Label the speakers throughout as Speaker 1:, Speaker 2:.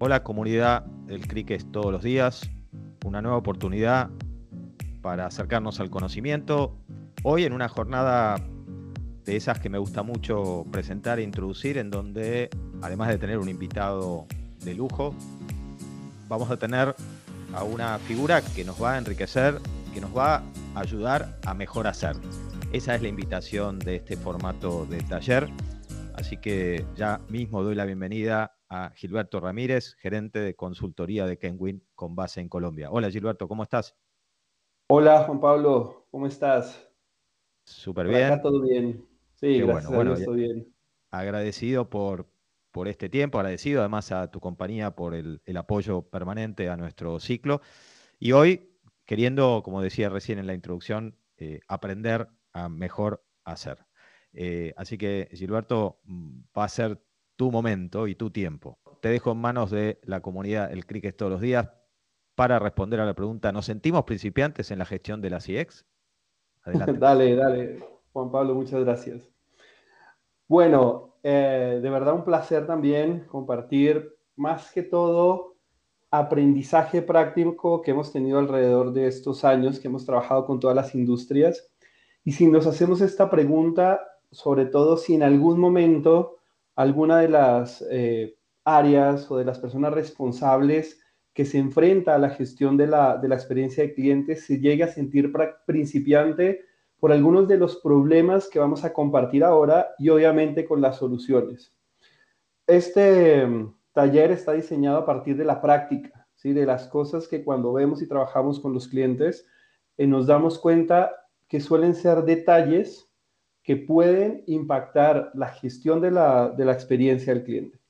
Speaker 1: Hola comunidad del cricket todos los días, una nueva oportunidad para acercarnos al conocimiento. Hoy en una jornada de esas que me gusta mucho presentar e introducir, en donde además de tener un invitado de lujo, vamos a tener a una figura que nos va a enriquecer, que nos va a ayudar a mejor hacer. Esa es la invitación de este formato de taller. Así que ya mismo doy la bienvenida a Gilberto Ramírez, gerente de consultoría de Kenwin con base en Colombia. Hola Gilberto, ¿cómo estás?
Speaker 2: Hola Juan Pablo, ¿cómo estás?
Speaker 1: Súper bien.
Speaker 2: Acá todo bien. Sí, gracias bueno, a Dios, todo bien.
Speaker 1: Agradecido por, por este tiempo, agradecido además a tu compañía por el, apoyo permanente a nuestro ciclo. Y hoy, queriendo, como decía recién en la introducción, eh, aprender a mejor hacer. Eh, así que, Gilberto, mm, va a ser tu momento y tu tiempo. Te dejo en manos de la comunidad El Cricket todos los días para responder a la pregunta, ¿nos sentimos principiantes en la gestión de la CIEX?
Speaker 2: Adelante. dale, dale, Juan Pablo, muchas gracias. Bueno, eh, de verdad un placer también compartir más que todo aprendizaje práctico que hemos tenido alrededor de estos años que hemos trabajado con todas las industrias. Y si nos hacemos esta pregunta, sobre todo si en algún momento alguna de las eh, áreas o de las personas responsables que se enfrenta a la gestión de la, experiencia de clientes se llegue a sentir principiante por algunos de los problemas que vamos a compartir ahora y obviamente con las soluciones. Este mm, taller está diseñado a partir de la práctica, ¿sí? de las cosas que cuando vemos y trabajamos con los clientes eh, nos damos cuenta que suelen ser detalles que pueden impactar la gestión de la, de la experiencia del cliente.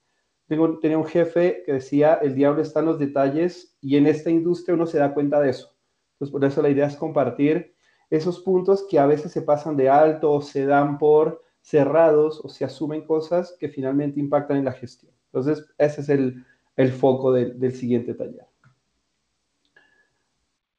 Speaker 2: Tengo, tenía un jefe que decía, el diablo está en los detalles y en esta industria uno se da cuenta de eso. Entonces, por eso la idea es compartir esos puntos que a veces se pasan de alto o se dan por cerrados o se asumen cosas que finalmente impactan en la gestión. Entonces, ese es el, el foco del siguiente taller.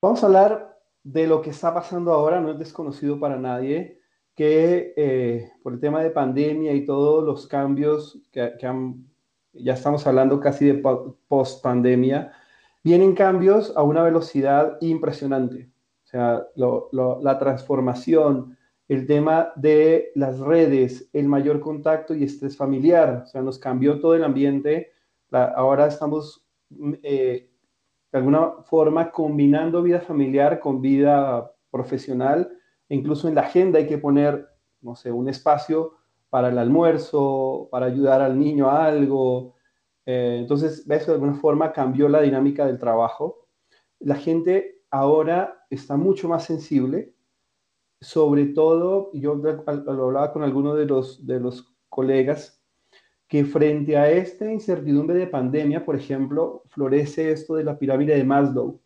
Speaker 2: Vamos a hablar de lo que está pasando ahora, no es desconocido para nadie que eh, por el tema de pandemia y todos los cambios que, han, ya estamos hablando casi de post pandemia, vienen cambios a una velocidad impresionante. O sea, la transformación, el tema de las redes, el mayor contacto y estrés familiar, o sea, nos cambió todo el ambiente. ahora estamos eh, de alguna forma combinando vida familiar con vida profesional incluso en la agenda hay que poner, no sé, un espacio para el almuerzo, para ayudar al niño a algo. Eh, entonces, eso de alguna forma cambió la dinámica del trabajo. La gente ahora está mucho más sensible, sobre todo, yo lo hablaba con algunos de los, de los colegas, que frente a esta incertidumbre de pandemia, por ejemplo, florece esto de la pirámide de Maslow,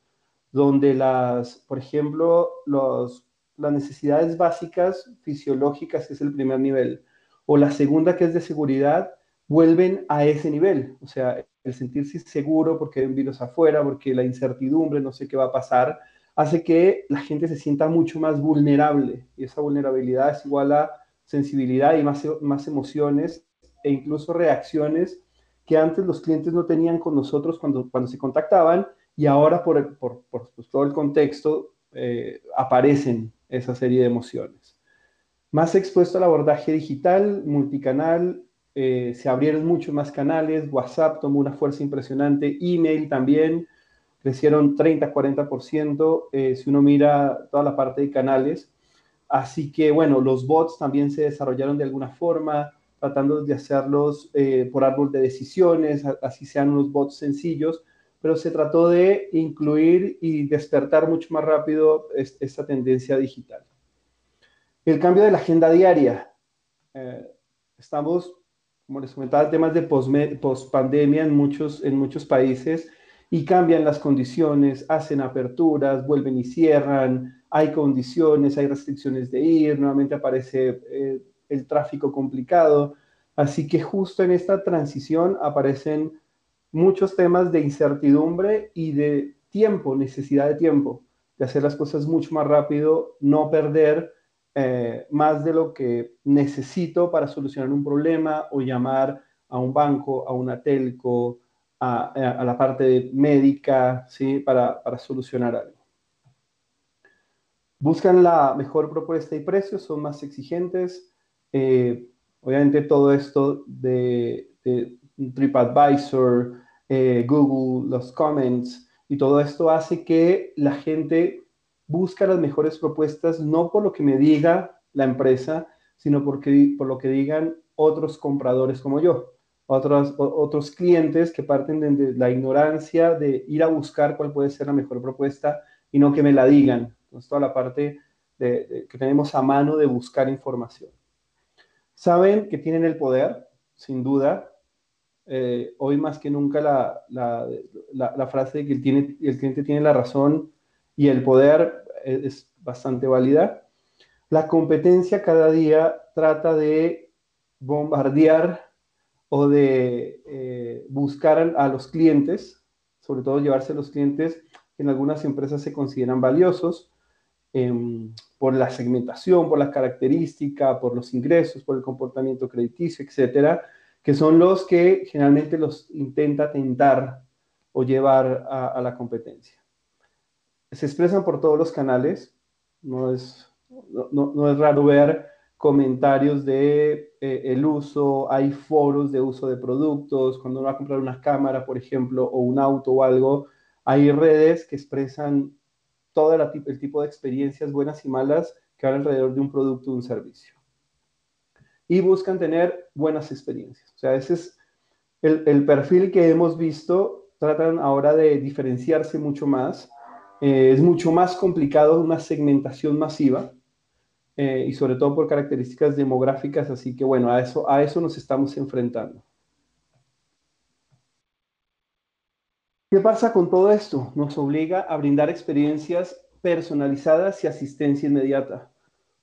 Speaker 2: donde las, por ejemplo, los las necesidades básicas fisiológicas, que es el primer nivel, o la segunda, que es de seguridad, vuelven a ese nivel. O sea, el sentirse seguro porque hay un virus afuera, porque la incertidumbre, no sé qué va a pasar, hace que la gente se sienta mucho más vulnerable. Y esa vulnerabilidad es igual a sensibilidad y más, más emociones e incluso reacciones que antes los clientes no tenían con nosotros cuando, cuando se contactaban y ahora por, por, por pues, todo el contexto eh, aparecen esa serie de emociones. Más expuesto al abordaje digital, multicanal, eh, se abrieron muchos más canales, WhatsApp tomó una fuerza impresionante, email también, crecieron 30-40% eh, si uno mira toda la parte de canales. Así que bueno, los bots también se desarrollaron de alguna forma, tratando de hacerlos por árbol de decisiones, así sean unos bots sencillos, pero se trató de incluir y despertar mucho más rápido esta tendencia digital. El cambio de la agenda diaria. Eh, estamos, como les comentaba, temas de post-pandemia en muchos, en muchos países y cambian las condiciones, hacen aperturas, vuelven y cierran, hay condiciones, hay restricciones de ir, nuevamente aparece eh, el tráfico complicado. Así que justo en esta transición aparecen muchos temas de incertidumbre y de tiempo, necesidad de tiempo, de hacer las cosas mucho más rápido, no perder eh, más de lo que necesito para solucionar un problema o llamar a un banco, a una telco, a, la parte médica, ¿sí? Para, para, solucionar algo. Buscan la mejor propuesta y precios, son más exigentes. Eh, obviamente todo esto de, TripAdvisor, eh, Google, los comments, y todo esto hace que la gente busca las mejores propuestas no por lo que me diga la empresa, sino porque, por lo que digan otros compradores como yo, otros, otros clientes que parten de, la ignorancia de ir a buscar cuál puede ser la mejor propuesta y no que me la digan. Entonces, toda la parte que tenemos a mano de buscar información. Saben que tienen el poder, sin duda. Eh, hoy más que nunca la, la, la, frase de que el, tiene, el cliente tiene la razón y el poder es bastante válida. La competencia cada día trata de bombardear o de eh, buscar a, los clientes, sobre todo llevarse a los clientes que en algunas empresas se consideran valiosos em, por la segmentación, por la característica, por los ingresos, por el comportamiento crediticio, etcétera, que son los que generalmente los intenta tentar o llevar a la competencia. Se expresan por todos los canales, no es no, es raro ver comentarios de eh, el uso, hay foros de uso de productos, cuando uno va a comprar una cámara, por ejemplo, o un auto o algo, hay redes que expresan todo el tipo de experiencias buenas y malas que hay alrededor de un producto o un servicio. Y buscan tener buenas experiencias. O sea, ese es el, el perfil que hemos visto. Tratan ahora de diferenciarse mucho más. Eh, es mucho más complicado una segmentación masiva eh, y sobre todo por características demográficas, así que bueno, a eso, a eso nos estamos enfrentando. ¿Qué pasa con todo esto? Nos obliga a brindar experiencias personalizadas y asistencia inmediata.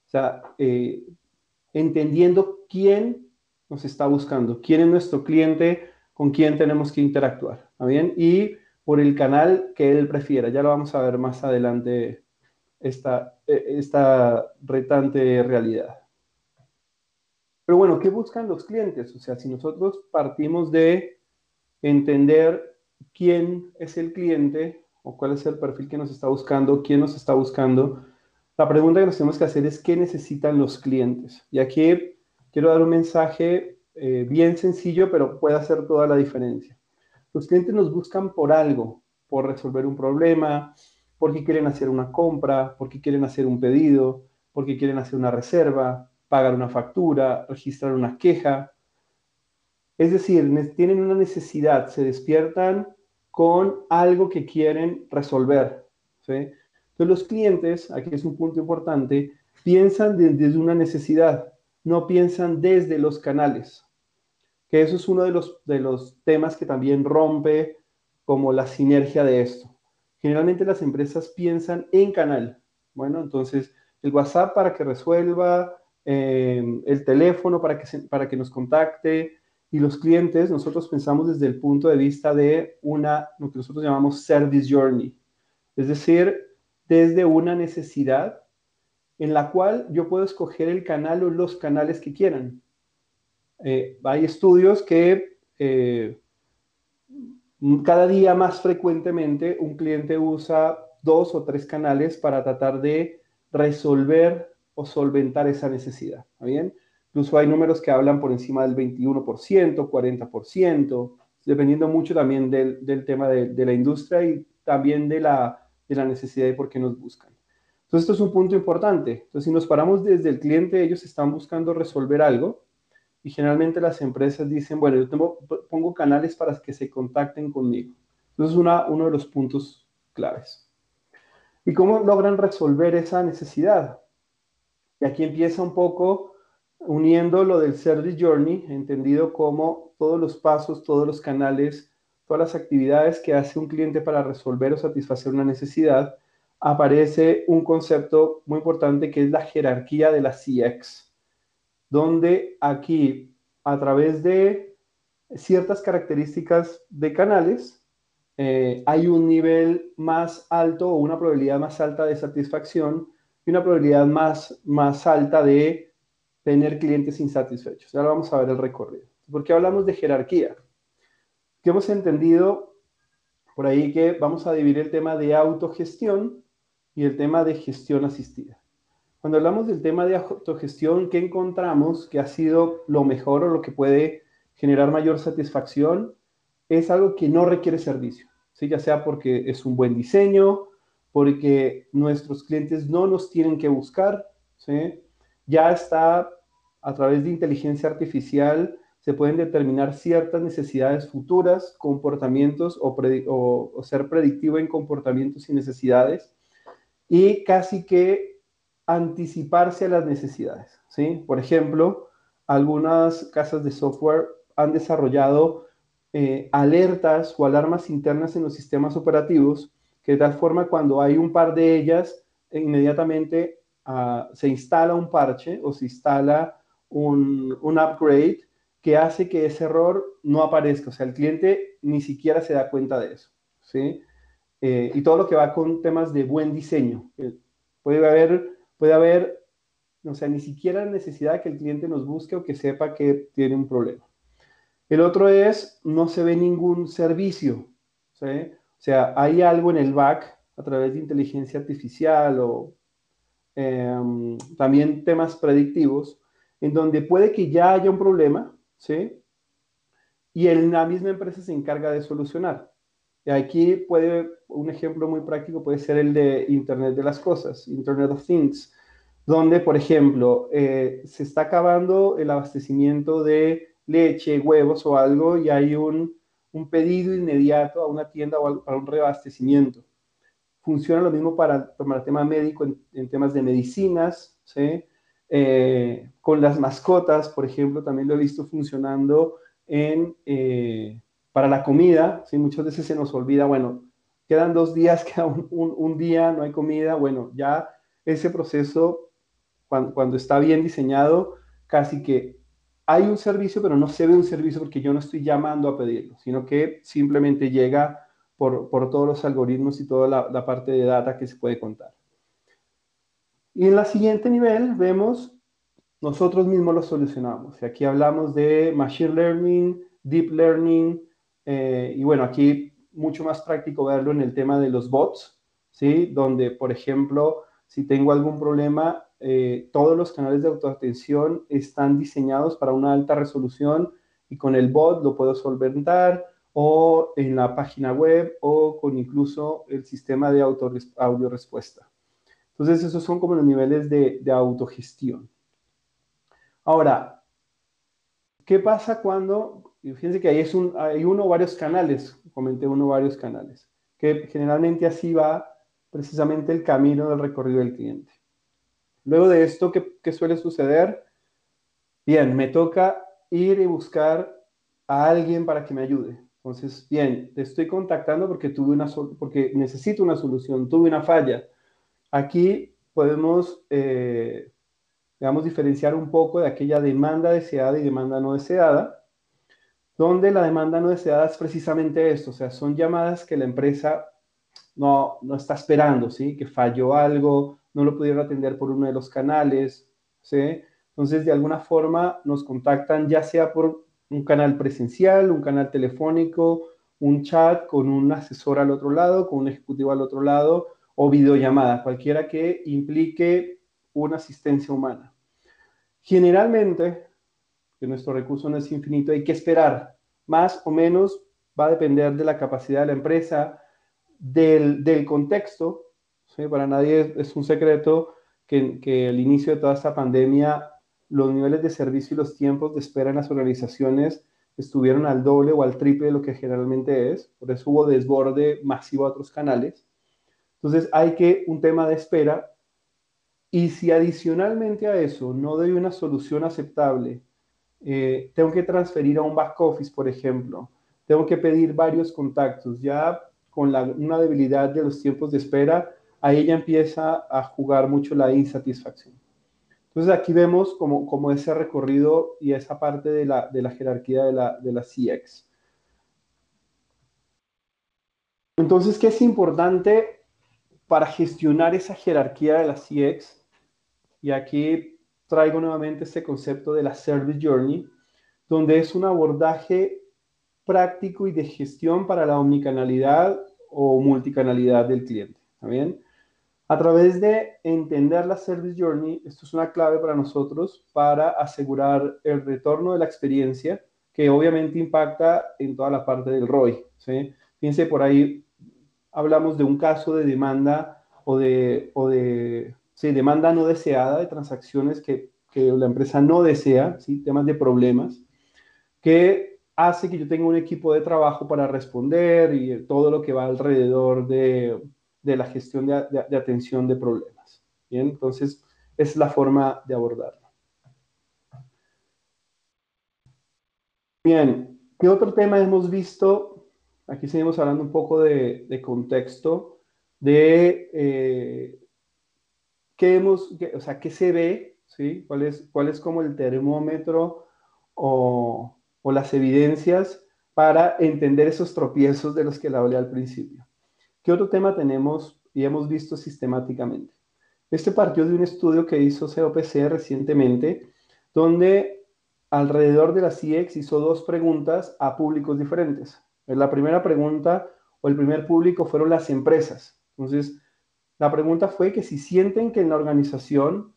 Speaker 2: O sea, eh, entendiendo quién nos está buscando, quién es nuestro cliente, con quién tenemos que interactuar. bien? Y por el canal que él prefiera. Ya lo vamos a ver más adelante esta, esta retante realidad. Pero bueno, ¿qué buscan los clientes? O sea, si nosotros partimos de entender quién es el cliente o cuál es el perfil que nos está buscando, quién nos está buscando, la pregunta que nos tenemos que hacer es qué necesitan los clientes. Y aquí quiero dar un mensaje eh, bien sencillo, pero puede hacer toda la diferencia. Los clientes nos buscan por algo, por resolver un problema, porque quieren hacer una compra, porque quieren hacer un pedido, porque quieren hacer una reserva, pagar una factura, registrar una queja. Es decir, tienen una necesidad, se despiertan con algo que quieren resolver. Entonces los clientes, aquí es un punto importante, piensan desde una necesidad, no piensan desde los canales. Que eso es uno de los, de los temas que también rompe como la sinergia de esto generalmente las empresas piensan en canal. Bueno, entonces el WhatsApp para que resuelva, em, el teléfono para que, para que nos contacte y los clientes, nosotros pensamos desde el punto de vista de una, lo que nosotros llamamos service journey. Es decir, desde una necesidad en la cual yo puedo escoger el canal o los canales que quieran. Eh, hay estudios que eh, cada día más frecuentemente un cliente usa dos o tres canales para tratar de resolver o solventar esa necesidad. bien? Incluso hay números que hablan por encima del 21%, 40%, dependiendo mucho también del, tema de, la industria y también de la, de la necesidad y por qué nos buscan. Entonces, esto es un punto importante. Entonces, si nos paramos desde el cliente, ellos están buscando resolver algo y generalmente las empresas dicen, bueno, yo tengo, pongo canales para que se contacten conmigo. Entonces es uno de los puntos claves. ¿Y cómo logran resolver esa necesidad? Y aquí empieza un poco uniendo lo del Service Journey, entendido como todos los pasos, todos los canales, todas las actividades que hace un cliente para resolver o satisfacer una necesidad, aparece un concepto muy importante que es la jerarquía de la CX donde aquí a través de ciertas características de canales eh, hay un nivel más alto o una probabilidad más alta de satisfacción y una probabilidad más, más alta de tener clientes insatisfechos. Ahora vamos a ver el recorrido. ¿Por qué hablamos de jerarquía? Que hemos entendido por ahí que vamos a dividir el tema de autogestión y el tema de gestión asistida. Cuando hablamos del tema de autogestión, ¿qué encontramos que ha sido lo mejor o lo que puede generar mayor satisfacción? Es algo que no requiere servicio, ¿sí? ya sea porque es un buen diseño, porque nuestros clientes no nos tienen que buscar, ¿sí? ya está a través de inteligencia artificial se pueden determinar ciertas necesidades futuras, comportamientos o, ser predictivo en comportamientos y necesidades y casi que anticiparse a las necesidades. ¿sí? Por ejemplo, algunas casas de software han desarrollado eh, alertas o alarmas internas en los sistemas operativos que de tal forma cuando hay un par de ellas, inmediatamente ah, se instala un parche o se instala un, un upgrade que hace que ese error no aparezca. O sea, el cliente ni siquiera se da cuenta de eso. ¿sí? Eh, y todo lo que va con temas de buen diseño. Eh, puede haber, puede haber, o sea, ni siquiera necesidad que el cliente nos busque o que sepa que tiene un problema. El otro es, no se ve ningún servicio. ¿sí? O sea, hay algo en el back a través de inteligencia artificial o em, también temas predictivos, en donde puede que ya haya un problema, ¿sí? Y en la misma empresa se encarga de solucionar. Aquí puede, un ejemplo muy práctico puede ser el de Internet de las Cosas, Internet of Things, donde, por ejemplo, eh, se está acabando el abastecimiento de leche, huevos o algo y hay un, un pedido inmediato a una tienda o para un reabastecimiento. Funciona lo mismo para, para el tema médico en, en temas de medicinas, ¿sí? Eh, con las mascotas, por ejemplo, también lo he visto funcionando en, eh, para la comida. ¿sí? Muchas veces se nos olvida, bueno, quedan dos días, queda un, día, no hay comida. Bueno, ya ese proceso, cuando, cuando, está bien diseñado, casi que hay un servicio, pero no se ve un servicio porque yo no estoy llamando a pedirlo, sino que simplemente llega por, por todos los algoritmos y toda la parte de data que se puede contar. Y en la siguiente nivel vemos, nosotros mismos lo solucionamos. Y aquí hablamos de Machine Learning, Deep Learning, eh, y bueno, aquí mucho más práctico verlo en el tema de los bots, ¿sí? Donde, por ejemplo, si tengo algún problema, eh, todos los canales de autoatención están diseñados para una alta resolución y con el bot lo puedo solventar o en la página web o con incluso el sistema de audio respuesta. Entonces, esos son como los niveles de, autogestión. Ahora, ¿qué pasa cuando, fíjense que ahí un, hay uno o varios canales, comenté uno o varios canales, que generalmente así va precisamente el camino del recorrido del cliente. Luego de esto, ¿qué, qué suele suceder? Bien, me toca ir y buscar a alguien para que me ayude. Entonces, bien, te estoy contactando porque tuve una porque necesito una solución, tuve una falla. Aquí podemos, eh, digamos, diferenciar un poco de aquella demanda deseada y demanda no deseada, donde la demanda no deseada es precisamente esto, o sea, son llamadas que la empresa no, no está esperando, ¿sí? Que falló algo, no lo pudieron atender por uno de los canales, ¿sí? Entonces, de alguna forma nos contactan ya sea por un canal presencial, un canal telefónico, un chat con un asesor al otro lado, con un ejecutivo al otro lado, o videollamada, cualquiera que implique una asistencia humana. Generalmente, que nuestro recurso no es infinito, hay que esperar. Más o menos va a depender de la capacidad de la empresa, del, del contexto. Para nadie es, un secreto que, que al inicio de toda esta pandemia los niveles de servicio y los tiempos de espera en las organizaciones estuvieron al doble o al triple de lo que generalmente es. Por eso hubo desborde masivo a otros canales. Entonces hay que un tema de espera y si adicionalmente a eso no doy una solución aceptable, eh, tengo que transferir a un back office, por ejemplo, tengo que pedir varios contactos, ya con una debilidad de los tiempos de espera, ahí ya empieza a jugar mucho la insatisfacción. Entonces aquí vemos como, como ese recorrido y esa parte de la, de la jerarquía de la, de la CX. Entonces, ¿qué es importante para gestionar esa jerarquía de la CX, y aquí traigo nuevamente este concepto de la Service Journey, donde es un abordaje práctico y de gestión para la omnicanalidad o multicanalidad del cliente. ¿Está bien? A través de entender la Service Journey, esto es una clave para nosotros para asegurar el retorno de la experiencia, que obviamente impacta en toda la parte del ROI. ¿sí? Fíjense, por ahí hablamos de un caso de demanda o de, o de sí, demanda no deseada de transacciones que, que la empresa no desea, ¿sí? temas de problemas, que hace que yo tenga un equipo de trabajo para responder y todo lo que va alrededor de de la gestión de, atención de problemas. Bien, entonces es la forma de abordarlo. Bien, ¿qué otro tema hemos visto? Aquí seguimos hablando un poco de, contexto, de eh, qué hemos, o sea, qué se ve, ¿sí? ¿Cuál es, como el termómetro o, las evidencias para entender esos tropiezos de los que hablé al principio? ¿Qué otro tema tenemos y hemos visto sistemáticamente? Este partió de un estudio que hizo COPC recientemente, donde alrededor de la CIEX hizo dos preguntas a públicos diferentes. La primera pregunta o el primer público fueron las empresas. Entonces, la pregunta fue que si sienten que en la organización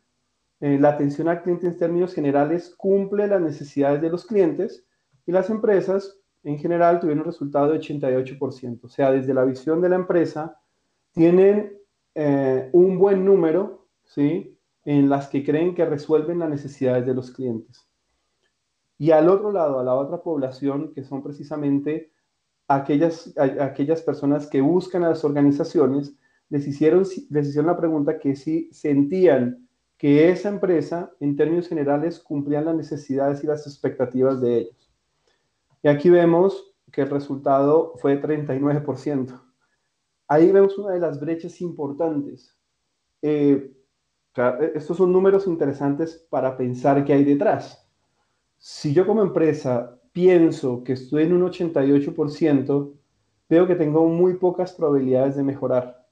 Speaker 2: eh, la atención al cliente en términos generales cumple las necesidades de los clientes y las empresas en general tuvieron un resultado de 88%. O sea, desde la visión de la empresa, tienen eh, un buen número, ¿sí? En las que creen que resuelven las necesidades de los clientes. Y al otro lado, a la otra población, que son precisamente aquellas, aquellas personas que buscan a las organizaciones, les hicieron, les hicieron la pregunta que si sentían que esa empresa, en términos generales, cumplían las necesidades y las expectativas de ellos. Y aquí vemos que el resultado fue 39%. Ahí vemos una de las brechas importantes. Eh, estos son números interesantes para pensar qué hay detrás. Si yo como empresa pienso que estoy en un 88%, veo que tengo muy pocas probabilidades de mejorar.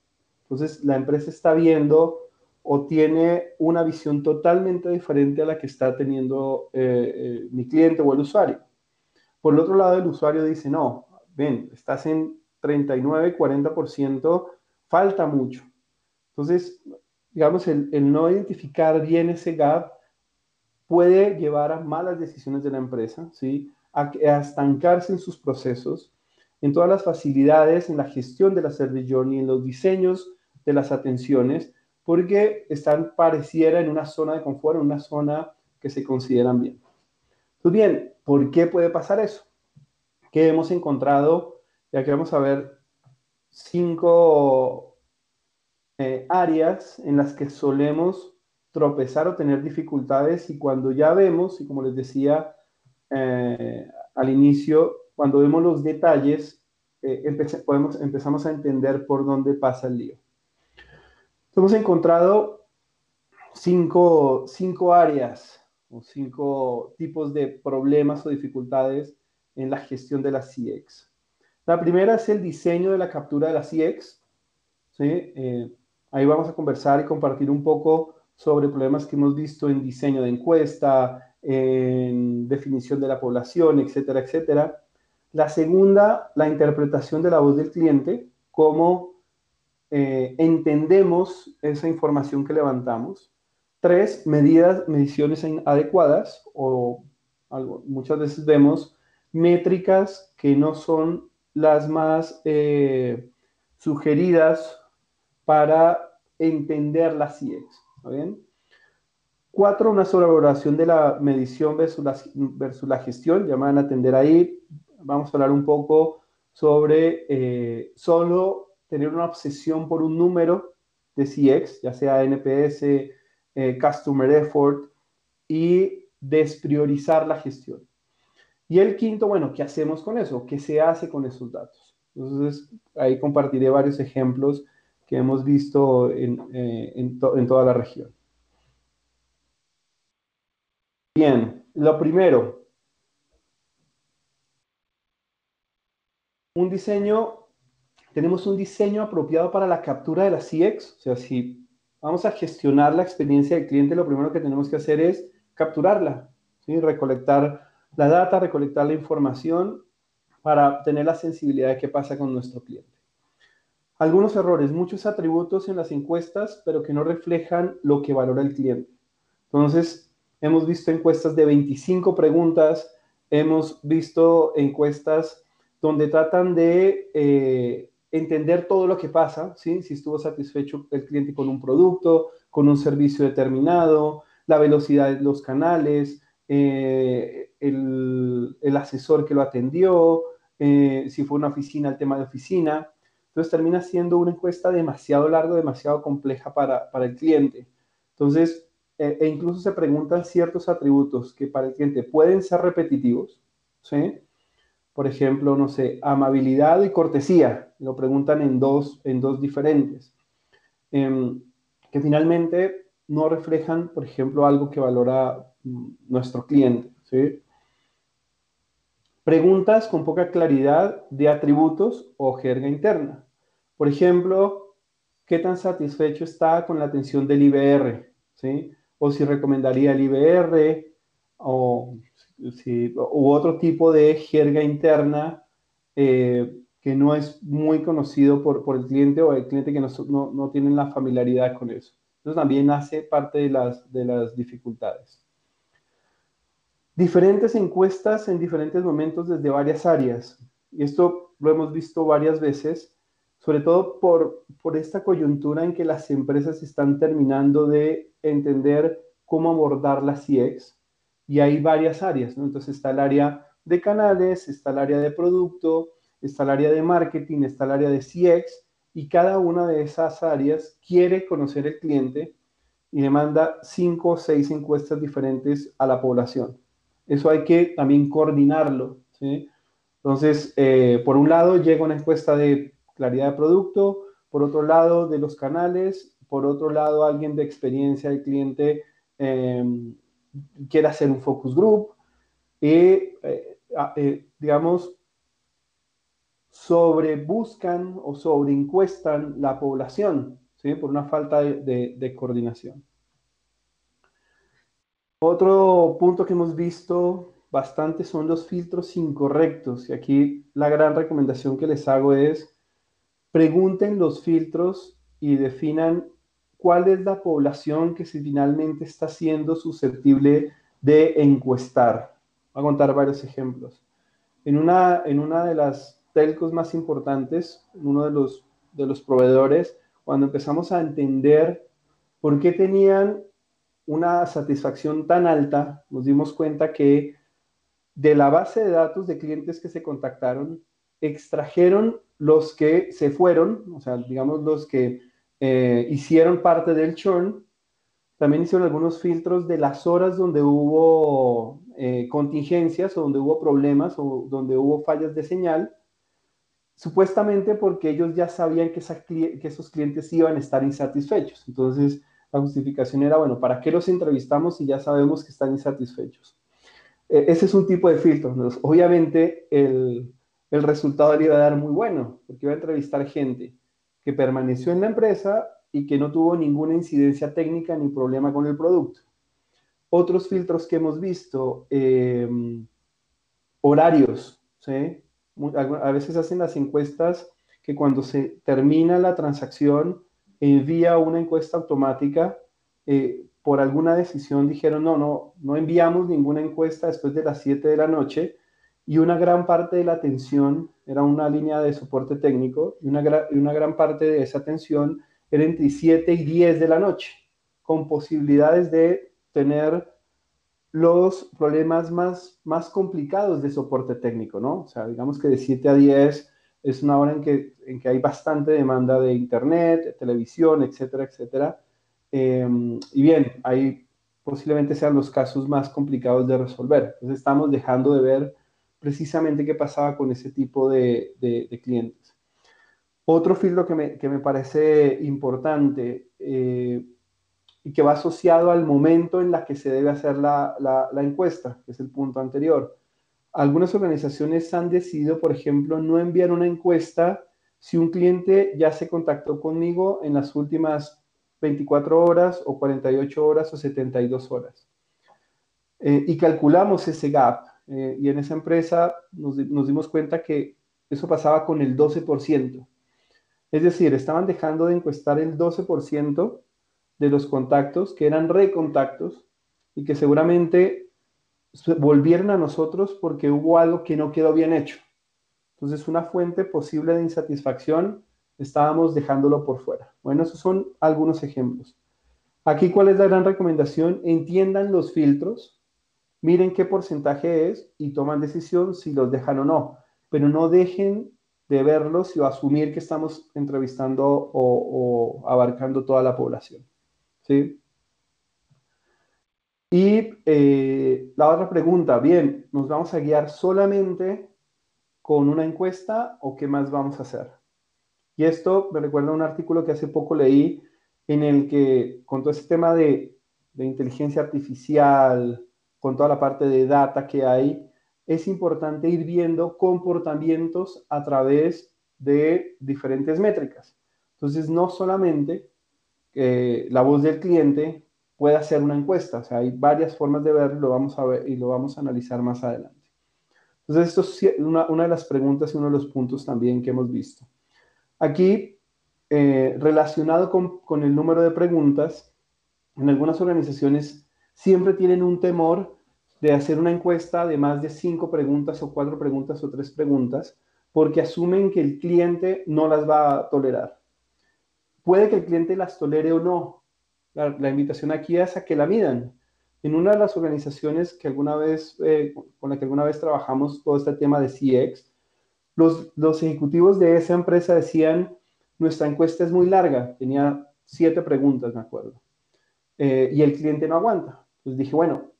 Speaker 2: Entonces, la empresa está viendo o tiene una visión totalmente diferente a la que está teniendo eh, eh, mi cliente o el usuario. Por el otro lado, el usuario dice, no, ven, estás en 39, 40%, falta mucho. Entonces, digamos, el, no identificar bien ese gap puede llevar a malas decisiones de la empresa, ¿sí? A, estancarse en sus procesos, en todas las facilidades, en la gestión de la Service Journey, en los diseños de las atenciones, porque están pareciera en una zona de confort, en una zona que se consideran bien. Pues bien, ¿por qué puede pasar eso? Que hemos encontrado, y aquí vamos a ver cinco eh, áreas en las que solemos tropezar o tener dificultades y cuando ya vemos, y como les decía eh, al inicio, cuando vemos los detalles, eh, podemos, empezamos a entender por dónde pasa el lío. Hemos encontrado cinco, cinco áreas o cinco tipos de problemas o dificultades en la gestión de la CX. La primera es el diseño de la captura de la CX. Eh, ahí vamos a conversar y compartir un poco sobre problemas que hemos visto en diseño de encuesta, en definición de la población, etcétera, etcétera. La segunda, la interpretación de la voz del cliente, cómo eh, entendemos esa información que levantamos. Tres, medidas, mediciones adecuadas o algo, muchas veces vemos métricas que no son las más eh, sugeridas para entender la CIEX. bien? Cuatro, una sobrevaloración de la medición versus la, versus la gestión. Ya me van a atender ahí. Vamos a hablar un poco sobre eh, solo tener una obsesión por un número de CX, ya sea NPS, eh, customer effort y despriorizar la gestión. Y el quinto, bueno, ¿qué hacemos con eso? ¿Qué se hace con esos datos? Entonces, ahí compartiré varios ejemplos que hemos visto en, eh, en, toda la región. Bien, lo primero, un diseño, tenemos un diseño apropiado para la captura de la CX, o sea, si vamos a gestionar la experiencia del cliente, lo primero que tenemos que hacer es capturarla, ¿sí? recolectar la data, recolectar la información para tener la sensibilidad de qué pasa con nuestro cliente. Algunos errores, muchos atributos en las encuestas, pero que no reflejan lo que valora el cliente. Entonces, hemos visto encuestas de 25 preguntas, hemos visto encuestas donde tratan de eh, entender todo lo que pasa, ¿sí? si estuvo satisfecho el cliente con un producto, con un servicio determinado, la velocidad de los canales, eh, el, asesor que lo atendió, eh, si fue una oficina, el tema de oficina. Entonces termina siendo una encuesta demasiado larga, demasiado compleja para, el cliente. Entonces, e, e incluso se preguntan ciertos atributos que para el cliente pueden ser repetitivos, ¿sí? Por ejemplo, no sé, amabilidad y cortesía. Lo preguntan en dos, en dos diferentes. Em, que finalmente no reflejan, por ejemplo, algo que valora mm, nuestro cliente. ¿sí? Preguntas con poca claridad de atributos o jerga interna. Por ejemplo, ¿qué tan satisfecho está con la atención del IBR? ¿sí? O si recomendaría el IBR o si, u otro tipo de jerga interna eh, que no es muy conocido por, por, el cliente o el cliente que no, no, no tiene la familiaridad con eso. Entonces también hace parte de las, de las dificultades. Diferentes encuestas en diferentes momentos desde varias áreas. Y esto lo hemos visto varias veces sobre todo por, por esta coyuntura en que las empresas están terminando de entender cómo abordar la CX y hay varias áreas, ¿no? Entonces está el área de canales, está el área de producto, está el área de marketing, está el área de CX y cada una de esas áreas quiere conocer el cliente y le manda cinco o seis encuestas diferentes a la población. Eso hay que también coordinarlo. Entonces, eh, por un lado llega una encuesta de claridad de producto, por otro lado de los canales, por otro lado alguien de experiencia del cliente em, quiere hacer un focus group y, eh, eh, digamos, sobrebuscan o sobreencuestan la población, ¿sí? Por una falta de, de coordinación. Otro punto que hemos visto bastante son los filtros incorrectos. Y aquí la gran recomendación que les hago es pregunten los filtros y definan cuál es la población que finalmente está siendo susceptible de encuestar. Voy a contar varios ejemplos. En una, en una de las telcos más importantes, uno de los, de los proveedores, cuando empezamos a entender por qué tenían una satisfacción tan alta, nos dimos cuenta que de la base de datos de clientes que se contactaron, extrajeron los que se fueron, o sea, digamos los que eh, hicieron parte del churn, también hicieron algunos filtros de las horas donde hubo eh, contingencias o donde hubo problemas o donde hubo fallas de señal, supuestamente porque ellos ya sabían que, que esos clientes iban a estar insatisfechos. Entonces, la justificación era, bueno, ¿para qué los entrevistamos si ya sabemos que están insatisfechos? E, ese es un tipo de filtro. Obviamente, el, el resultado le iba a dar muy bueno, porque iba a entrevistar gente que permaneció en la empresa y que no tuvo ninguna incidencia técnica ni problema con el producto. Otros filtros que hemos visto, em, horarios, ¿sí? A veces hacen las encuestas que cuando se termina la transacción envía una encuesta automática. Eh, por alguna decisión dijeron, no, no, no enviamos ninguna encuesta después de las 7 de la noche y una gran parte de la atención era una línea de soporte técnico y una, una gran parte de esa atención era entre 7 y 10 de la noche, con posibilidades de tener los problemas más, más complicados de soporte técnico, ¿no? O sea, digamos que de 7 a 10 es una hora en que, en que hay bastante demanda de internet, de televisión, etcétera, etcétera. Em, y bien, ahí posiblemente sean los casos más complicados de resolver. Entonces estamos dejando de ver precisamente qué pasaba con ese tipo de, clientes. Otro filtro que me, parece importante eh, y que va asociado al momento en la que se debe hacer la, la, encuesta, que es el punto anterior. Algunas organizaciones han decidido, por ejemplo, no enviar una encuesta si un cliente ya se contactó conmigo en las últimas 24 horas o 48 horas o 72 horas. Eh, y calculamos ese gap eh, y en esa empresa nos, nos dimos cuenta que eso pasaba con el 12%. Es decir, estaban dejando de encuestar el 12% de los contactos que eran recontactos y que seguramente volvieron a nosotros porque hubo algo que no quedó bien hecho. Entonces, una fuente posible de insatisfacción, estábamos dejándolo por fuera. Bueno, esos son algunos ejemplos. Aquí, ¿cuál es la gran recomendación? Entiendan los filtros, miren qué porcentaje es y toman decisión si los dejan o no, pero no dejen de verlos y asumir que estamos entrevistando o, abarcando toda la población. ¿sí? Y eh, la otra pregunta, bien, ¿nos vamos a guiar solamente con una encuesta o qué más vamos a hacer? Y esto me recuerda a un artículo que hace poco leí en el que con todo ese tema de, de inteligencia artificial, con toda la parte de data que hay, es importante ir viendo comportamientos a través de diferentes métricas. Entonces, no solamente que la voz del cliente puede hacer una encuesta, o sea, hay varias formas de verlo, lo vamos a ver y lo vamos a analizar más adelante. Entonces, esto es una, de las preguntas y uno de los puntos también que hemos visto. Aquí, eh, relacionado con, con el número de preguntas, en algunas organizaciones siempre tienen un temor de hacer una encuesta de más de cinco preguntas o cuatro preguntas o tres preguntas, porque asumen que el cliente no las va a tolerar. Puede que el cliente las tolere o no. La, invitación aquí es a que la midan. En una de las organizaciones que alguna vez, eh, con la que alguna vez trabajamos todo este tema de CX, los, los ejecutivos de esa empresa decían, nuestra encuesta es muy larga, tenía siete preguntas, me acuerdo, eh, y el cliente no aguanta. Entonces dije, bueno,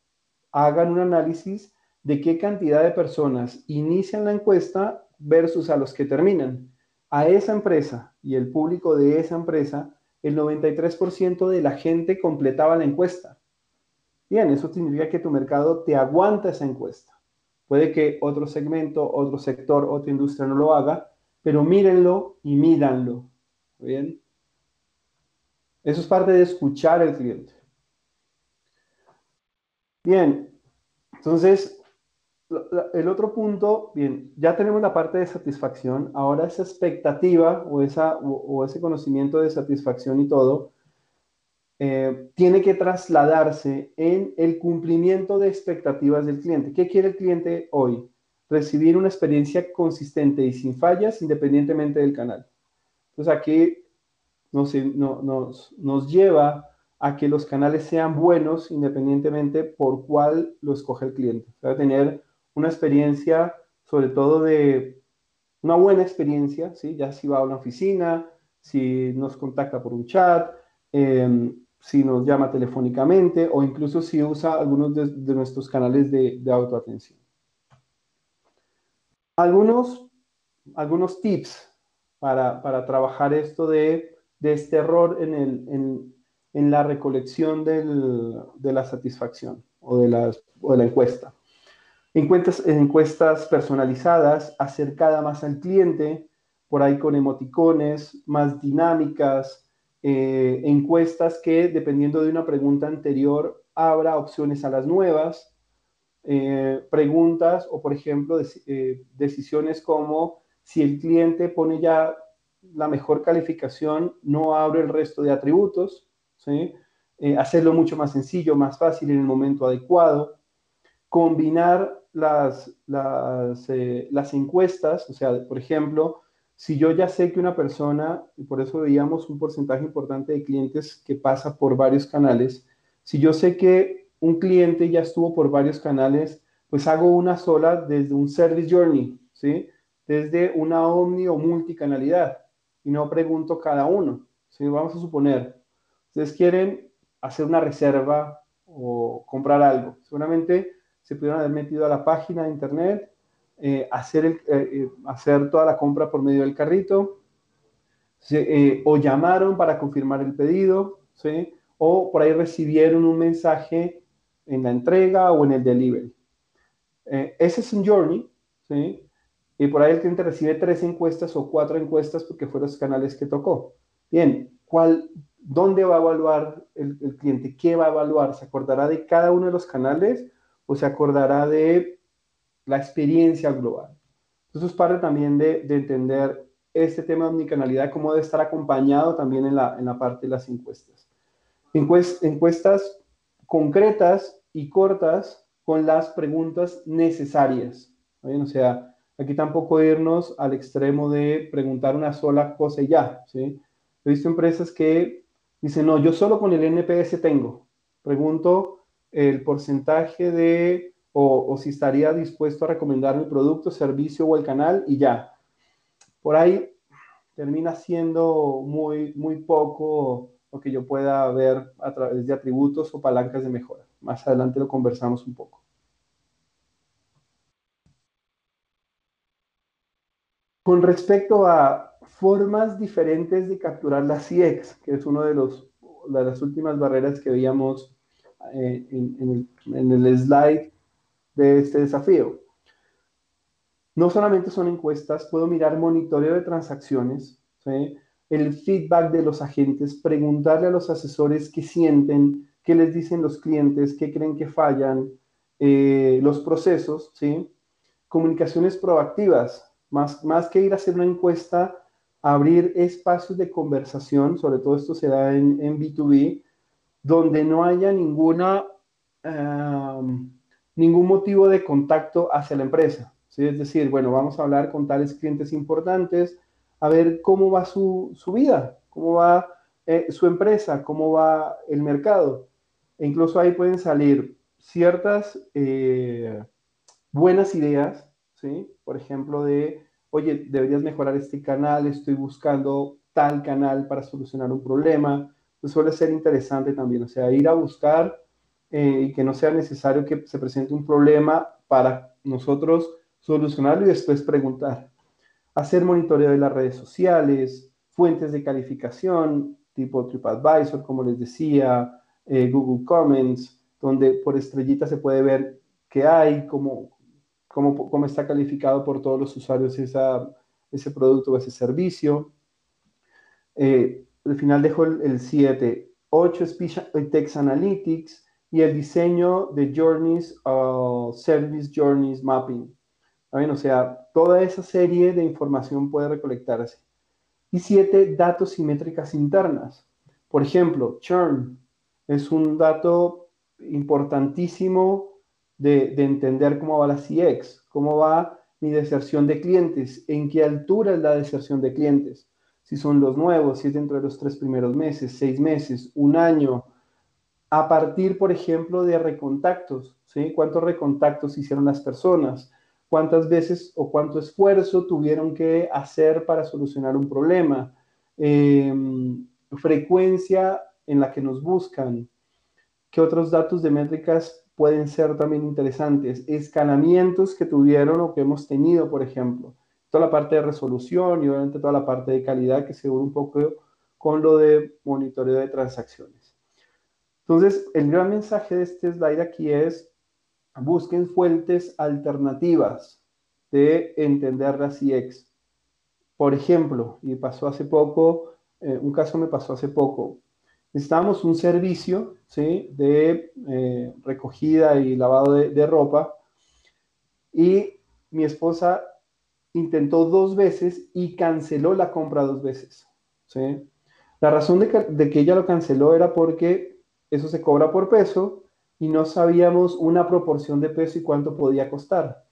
Speaker 2: hagan un análisis de qué cantidad de personas inician la encuesta versus a los que terminan. A esa empresa y el público de esa empresa, el 93% de la gente completaba la encuesta. Bien, eso significa que tu mercado te aguanta esa encuesta. Puede que otro segmento, otro sector, otra industria no lo haga, pero mírenlo y mídanlo. Bien. Eso es parte de escuchar al cliente. Bien, entonces, el otro punto, bien, ya tenemos la parte de satisfacción, ahora esa expectativa o, esa, o, ese conocimiento de satisfacción y todo, eh, tiene que trasladarse en el cumplimiento de expectativas del cliente. ¿Qué quiere el cliente hoy? Recibir una experiencia consistente y sin fallas independientemente del canal. Entonces aquí nos, nos, nos lleva a que los canales sean buenos independientemente por cuál lo escoge el cliente. O tener una experiencia, sobre todo de una buena experiencia, ¿sí? ya si va a una oficina, si nos contacta por un chat, em, si nos llama telefónicamente o incluso si usa algunos de, nuestros canales de, autoatención. Algunos, algunos tips para, trabajar esto de, este error en, el, en la recolección de la satisfacción o de, la encuesta. Encuestas, encuestas personalizadas, acercada más al cliente, por ahí con emoticones, más dinámicas, eh, encuestas que dependiendo de una pregunta anterior abra opciones a las nuevas, eh, preguntas o por ejemplo eh, decisiones como si el cliente pone ya la mejor calificación, no abre el resto de atributos, eh, hacerlo mucho más sencillo, más fácil en el momento adecuado, combinar las, las, eh, las encuestas, o sea, por ejemplo, si yo ya sé que una persona, y por eso veíamos un porcentaje importante de clientes que pasa por varios canales, si yo sé que un cliente ya estuvo por varios canales, pues hago una sola desde un service journey, ¿sí? Desde una omni o multicanalidad y no pregunto cada uno. ¿sí? Vamos a suponer, ustedes quieren hacer una reserva o comprar algo, seguramente se pudieron haber metido a la página de internet, eh, hacer, el, eh, eh, hacer toda la compra por medio del carrito, o llamaron para confirmar el pedido, ¿sí? o por ahí recibieron un mensaje en la entrega o en el delivery. ese es un journey, ¿sí? y por ahí el cliente recibe tres encuestas o cuatro encuestas porque fueron los canales que tocó. Bien, ¿cuál, ¿Dónde va a evaluar el, cliente? ¿Qué va a evaluar? ¿Se acordará de cada uno de los canales o se acordará de la experiencia global. Entonces es parte también de, de, entender este tema de omnicanalidad, cómo debe estar acompañado también en la, en la parte de las encuestas. encuestas concretas y cortas con las preguntas necesarias. O sea, aquí tampoco irnos al extremo de preguntar una sola cosa y ya. ¿sí? He visto empresas que dicen, no, yo solo con el NPS tengo. Pregunto el porcentaje de, o, si estaría dispuesto a recomendar mi producto, servicio o el canal y ya. Por ahí termina siendo muy, muy poco lo que yo pueda ver a través de atributos o palancas de mejora. Más adelante lo conversamos un poco. Con respecto a formas diferentes de capturar la CX, que es una de, los, de las últimas barreras que veíamos eh, en, el, slide de este desafío. No solamente son encuestas, puedo mirar monitoreo de transacciones, el feedback de los agentes, preguntarle a los asesores qué sienten, qué les dicen los clientes, qué creen que fallan, eh, los procesos, ¿sí? comunicaciones proactivas, más, más que ir a hacer una encuesta, abrir espacios de conversación, sobre todo esto se da en, en B2B, donde no haya ninguna, ningún motivo de contacto hacia la empresa. ¿sí? Es decir, bueno, vamos a hablar con tales clientes importantes, a ver cómo va su, su vida, cómo va eh, su empresa, cómo va el mercado. E incluso ahí pueden salir ciertas eh, buenas ideas, ¿sí? Por ejemplo, de, oye, deberías mejorar este canal, estoy buscando tal canal para solucionar un problema. Pues suele ser interesante también, o sea, ir a buscar eh, y que no sea necesario que se presente un problema para nosotros solucionarlo y después preguntar. Hacer monitoreo de las redes sociales, fuentes de calificación, tipo TripAdvisor, como les decía, eh, Google Comments, donde por estrellita se puede ver qué hay, cómo, cómo, cómo está calificado por todos los usuarios esa, ese producto o ese servicio. Eh, al final dejo el 7, 8 Speech Text Analytics y el diseño de Journeys o Service Journeys Mapping. O sea, toda esa serie de información puede recolectarse. Y siete, datos y métricas internas. Por ejemplo, churn, es un dato importantísimo de, entender cómo va la CX, cómo va mi deserción de clientes, en qué altura es la deserción de clientes, si son los nuevos, si es dentro de los tres primeros meses, seis meses, un año, a partir, por ejemplo, de recontactos, ¿sí? ¿Cuántos recontactos hicieron las personas? ¿Cuántas veces o cuánto esfuerzo tuvieron que hacer para solucionar un problema? Em, frecuencia en la que nos buscan. ¿Qué otros datos de métricas pueden ser también interesantes? Escalamientos que tuvieron o que hemos tenido, por ejemplo. Toda la parte de resolución y obviamente toda la parte de calidad que se une un poco con lo de monitoreo de transacciones. Entonces, el gran mensaje de este slide aquí es busquen fuentes alternativas de entender la CX. Por ejemplo, y pasó hace poco, eh, un caso me pasó hace poco, necesitábamos un servicio ¿sí? de eh, recogida y lavado de, ropa y mi esposa intentó dos veces y canceló la compra dos veces. ¿sí? La razón de que, de que ella lo canceló era porque eso se cobra por peso y no sabíamos una proporción de peso y cuánto podía costar.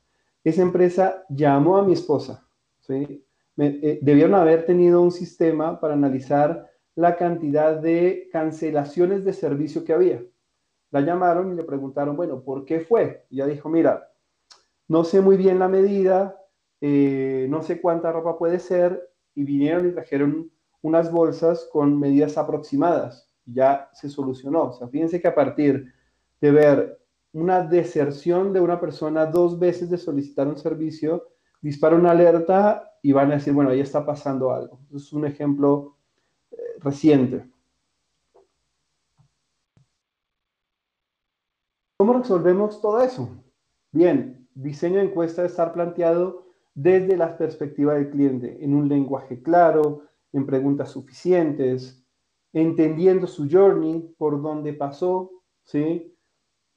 Speaker 2: Esa empresa llamó a mi esposa. ¿sí? Eh, debieron haber tenido un sistema para analizar la cantidad de cancelaciones de servicio que había. La llamaron y le preguntaron, bueno, ¿por qué fue? Y ella dijo, mira, no sé muy bien la medida, eh, no sé cuánta ropa puede ser, y vinieron y trajeron unas bolsas con medidas aproximadas. Ya se solucionó. O sea, fíjense que a partir de ver una deserción de una persona dos veces de solicitar un servicio, dispara una alerta y van a decir, bueno, ahí está pasando algo. Es un ejemplo reciente. ¿Cómo resolvemos todo eso? Bien, diseño de encuesta debe estar planteado desde la perspectiva del cliente, en un lenguaje claro, en preguntas suficientes, entendiendo su journey, por dónde pasó, ¿sí?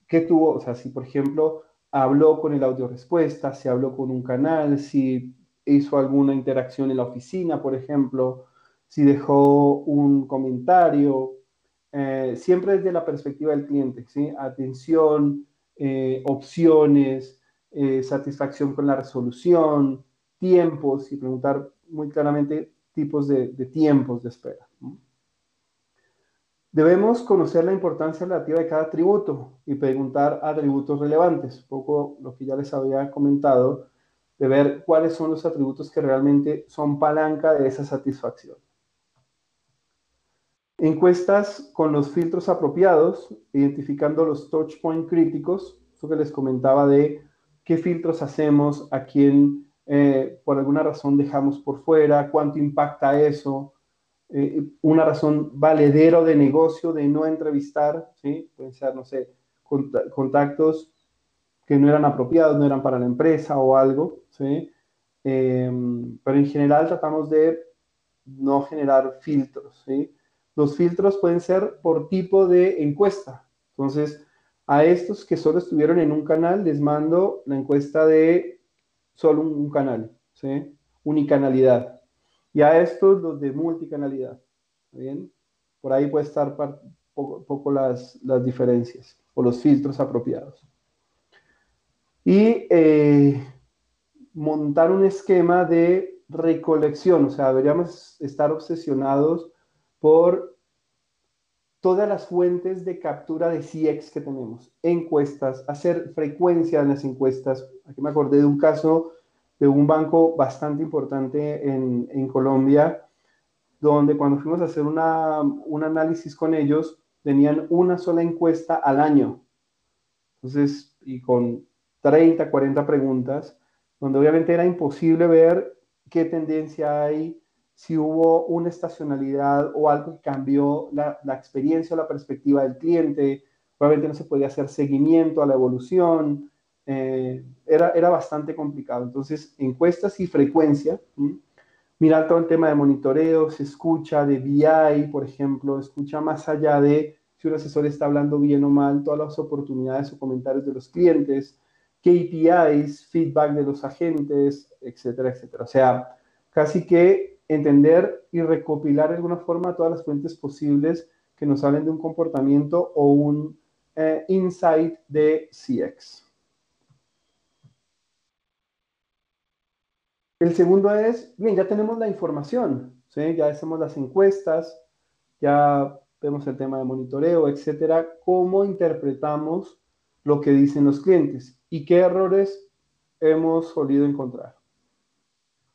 Speaker 2: ¿Qué tuvo? O sea, si por ejemplo habló con el audio respuesta, si habló con un canal, si hizo alguna interacción en la oficina, por ejemplo, si dejó un comentario, eh, siempre desde la perspectiva del cliente, ¿sí? Atención, eh, opciones, eh, satisfacción con la resolución, tiempos y preguntar muy claramente tipos de, tiempos de espera. Debemos conocer la importancia relativa de cada atributo y preguntar atributos relevantes, un poco lo que ya les había comentado, de ver cuáles son los atributos que realmente son palanca de esa satisfacción. Encuestas con los filtros apropiados, identificando los touch point críticos, eso que les comentaba de qué filtros hacemos, a quién eh, por alguna razón dejamos por fuera, cuánto impacta eso, eh, una razón valedero de negocio de no entrevistar, ¿sí? pueden ser, no sé, contactos que no eran apropiados, no eran para la empresa o algo, ¿sí? Em, pero en general tratamos de no generar filtros, ¿sí? Los filtros pueden ser por tipo de encuesta. Entonces, a estos que solo estuvieron en un canal, les mando la encuesta de solo un, canal, ¿sí? Unicanalidad. Y a estos los de multicanalidad. ¿Bien? Por ahí puede estar poco, poco las, las, diferencias o los filtros apropiados. Y eh, montar un esquema de recolección, o sea, deberíamos estar obsesionados por todas las fuentes de captura de CX que tenemos, encuestas, hacer frecuencia en las encuestas. Aquí me acordé de un caso de un banco bastante importante en, en Colombia, donde cuando fuimos a hacer una, un análisis con ellos, tenían una sola encuesta al año. Entonces, y con 30, 40 preguntas, donde obviamente era imposible ver qué tendencia hay, si hubo una estacionalidad o algo que cambió la, experiencia o la perspectiva del cliente. Probablemente no se podía hacer seguimiento a la evolución. Eh, era, era bastante complicado. Entonces, encuestas y frecuencia. Mirar todo el tema de monitoreo, se escucha de BI, por ejemplo, escucha más allá de si un asesor está hablando bien o mal, todas las oportunidades o comentarios de los clientes, KPIs, feedback de los agentes, etcétera, etcétera. O sea, casi que entender y recopilar de alguna forma todas las fuentes posibles que nos hablen de un comportamiento o un eh, insight de CX. El segundo es, bien, ya tenemos la información, ¿sí? ya hacemos las encuestas, ya vemos el tema de monitoreo, etcétera, cómo interpretamos lo que dicen los clientes y qué errores hemos solido encontrar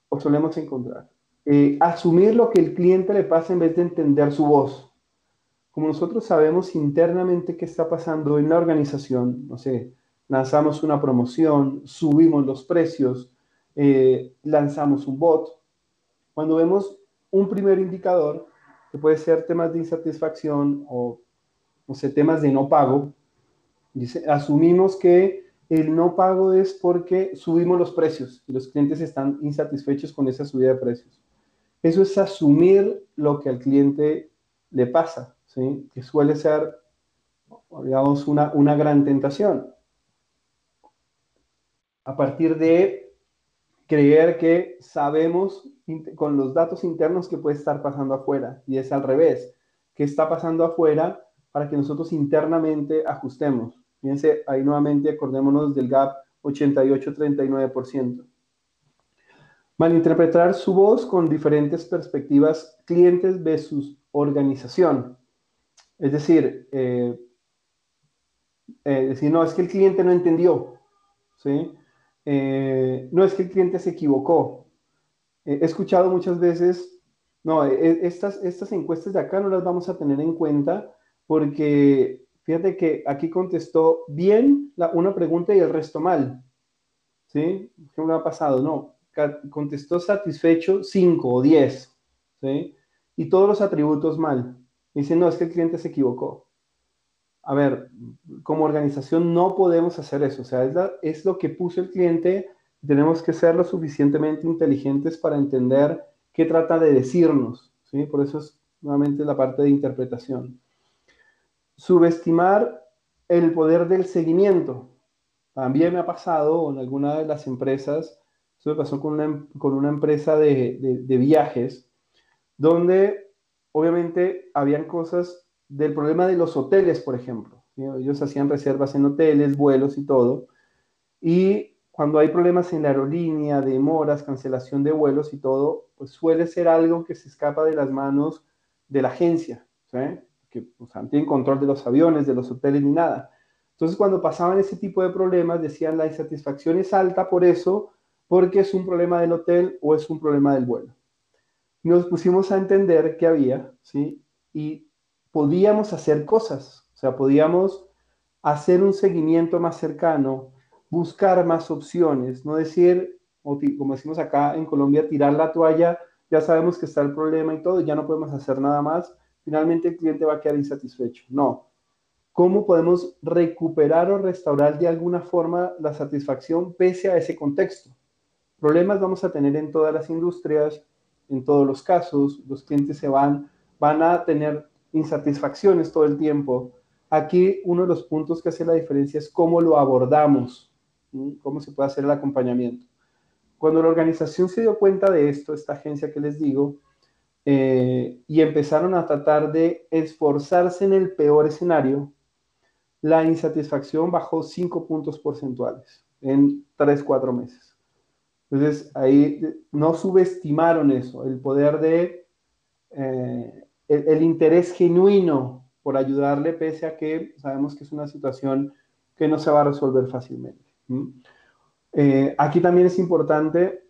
Speaker 2: o solemos encontrar. Eh, asumir lo que el cliente le pasa en vez de entender su voz. Como nosotros sabemos internamente qué está pasando en la organización, no sé, lanzamos una promoción, subimos los precios, eh, lanzamos un bot. Cuando vemos un primer indicador, que puede ser temas de insatisfacción o, no sé, temas de no pago, asumimos que el no pago es porque subimos los precios y los clientes están insatisfechos con esa subida de precios. Eso es asumir lo que al cliente le pasa, que suele ser, digamos, una, una gran tentación. A partir de creer que sabemos con los datos internos que puede estar pasando afuera, y es al revés, qué está pasando afuera para que nosotros internamente ajustemos. Fíjense, ahí nuevamente acordémonos del gap 88-39%. Malinterpretar su voz con diferentes perspectivas, clientes versus organización. Es decir, eh, eh, decir, no, es que el cliente no entendió, ¿sí? Eh, no es que el cliente se equivocó. he escuchado muchas veces, no, estas, estas encuestas de acá no las vamos a tener en cuenta porque fíjate que aquí contestó bien la, una pregunta y el resto mal. ¿Sí? ¿Qué me ha pasado? No, contestó satisfecho 5 o 10, ¿sí? Y todos los atributos mal. Dice, no, es que el cliente se equivocó. A ver, como organización no podemos hacer eso. O sea, es, es lo que puso el cliente. Tenemos que ser lo suficientemente inteligentes para entender qué trata de decirnos. ¿sí? Por eso es nuevamente la parte de interpretación. Subestimar el poder del seguimiento. También me ha pasado en alguna de las empresas, eso me pasó con una, con una empresa de, de, viajes, donde obviamente habían cosas del problema de los hoteles, por ejemplo. Ellos hacían reservas en hoteles, vuelos y todo. Y cuando hay problemas en la aerolínea, demoras, cancelación de vuelos y todo, pues suele ser algo que se escapa de las manos de la agencia, que o sea, no tienen control de los aviones, de los hoteles ni nada. Entonces, cuando pasaban ese tipo de problemas, decían la insatisfacción es alta por eso, porque es un problema del hotel o es un problema del vuelo. Nos pusimos a entender qué había, ¿sí? Y podíamos hacer cosas, o sea, podíamos hacer un seguimiento más cercano, buscar más opciones, no decir, como decimos acá en Colombia, tirar la toalla, ya sabemos que está el problema y todo, ya no podemos hacer nada más, finalmente el cliente va a quedar insatisfecho. No, cómo podemos recuperar o restaurar de alguna forma la satisfacción pese a ese contexto. Problemas vamos a tener en todas las industrias, en todos los casos, los clientes se van, van a tener insatisfacciones todo el tiempo. Aquí uno de los puntos que hace la diferencia es cómo lo abordamos, cómo se puede hacer el acompañamiento. Cuando la organización se dio cuenta de esto, esta agencia que les digo, eh, y empezaron a tratar de esforzarse en el peor escenario, la insatisfacción bajó 5 puntos porcentuales en 3, 4 meses. Entonces, ahí no subestimaron eso, el poder de, eh, el, interés genuino por ayudarle, pese a que sabemos que es una situación que no se va a resolver fácilmente. Eh, aquí también es importante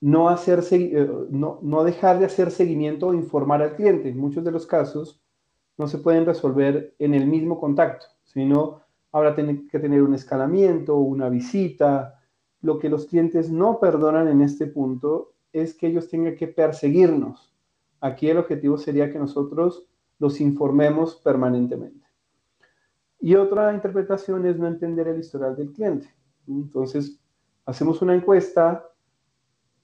Speaker 2: no, hacer, eh, no, no dejar de hacer seguimiento o informar al cliente. En muchos de los casos no se pueden resolver en el mismo contacto sino habrá que tener un escalamiento, una visita. Lo que los clientes no perdonan en este punto es que ellos tengan que perseguirnos. Aquí el objetivo sería que nosotros los informemos permanentemente. Y otra interpretación es no entender el historial del cliente. Entonces, hacemos una encuesta,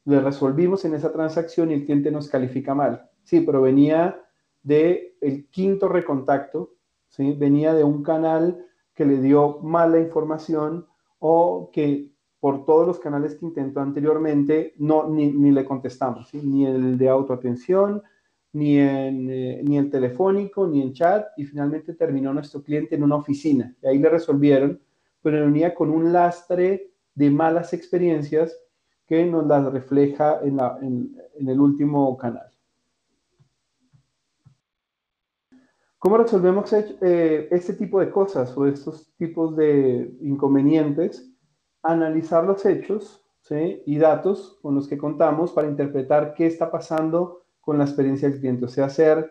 Speaker 2: le resolvimos en esa transacción y el cliente nos califica mal. Sí, pero venía de el quinto recontacto venía de un canal que le dio mala información o que por todos los canales que intentó anteriormente no, ni, le contestamos, ni el de autoatención, ni, en, eh, ni el telefónico, ni en chat, y finalmente terminó nuestro cliente en una oficina. Y ahí le resolvieron, pero venía con un lastre de malas experiencias que nos las refleja en, en el último canal. ¿Cómo resolvemos eh, este tipo de cosas o estos tipos de inconvenientes? Analizar los hechos y datos con los que contamos para interpretar qué está pasando con la experiencia del cliente. O sea, ser,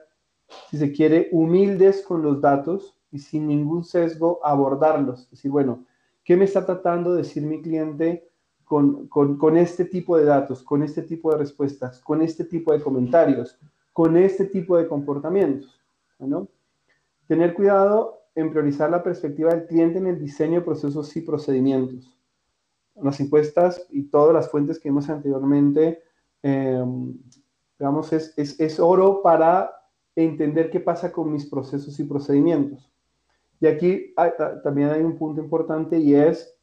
Speaker 2: si se quiere, humildes con los datos y sin ningún sesgo abordarlos. Es decir, bueno, ¿qué me está tratando de decir mi cliente con, este tipo de datos, con este tipo de respuestas, con este tipo de comentarios, con este tipo de comportamientos? Tener cuidado en priorizar la perspectiva del cliente en el diseño de procesos y procedimientos. Las encuestas y todas las fuentes que vimos anteriormente, em, digamos, es, es, es oro para entender qué pasa con mis procesos y procedimientos. Y aquí también hay un punto importante y es,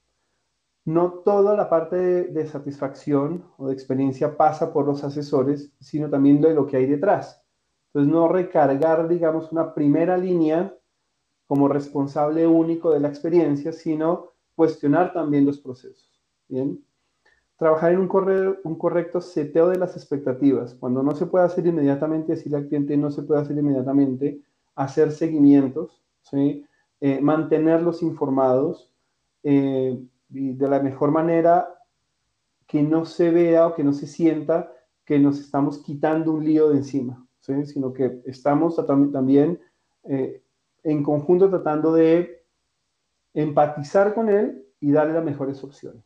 Speaker 2: no toda la parte de, de, satisfacción o de experiencia pasa por los asesores, sino también de lo que hay detrás. Entonces, no recargar, digamos, una primera línea como responsable único de la experiencia, sino cuestionar también los procesos. Bien. Trabajar en un, correcto seteo de las expectativas. Cuando no se puede hacer inmediatamente, decirle al cliente no se puede hacer inmediatamente, hacer seguimientos. Eh, mantenerlos informados eh, y de la mejor manera que no se vea o que no se sienta que nos estamos quitando un lío de encima sino que estamos también eh, en conjunto tratando de empatizar con él y darle las mejores opciones.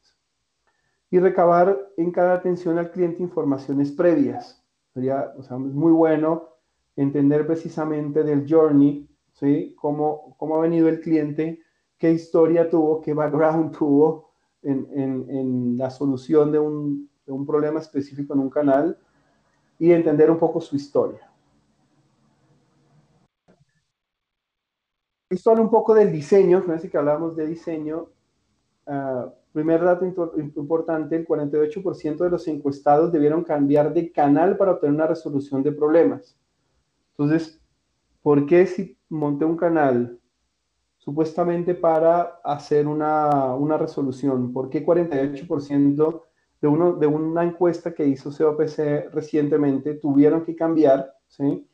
Speaker 2: Y recabar en cada atención al cliente informaciones previas. Sería o sea, muy bueno entender precisamente del journey, ¿sí? cómo, cómo ha venido el cliente, qué historia tuvo, qué background tuvo en, en, en la solución de un, de un problema específico en un canal y entender un poco su historia. Esto habla un poco del diseño, parece que hablamos de diseño, ah, primer dato importante, el 48% de los encuestados debieron cambiar de canal para obtener una resolución de problemas. Entonces, ¿por qué si monté un canal supuestamente para hacer una, una resolución? ¿Por qué 48% de, uno, de una encuesta que hizo COPC recientemente tuvieron que cambiar, ¿sí?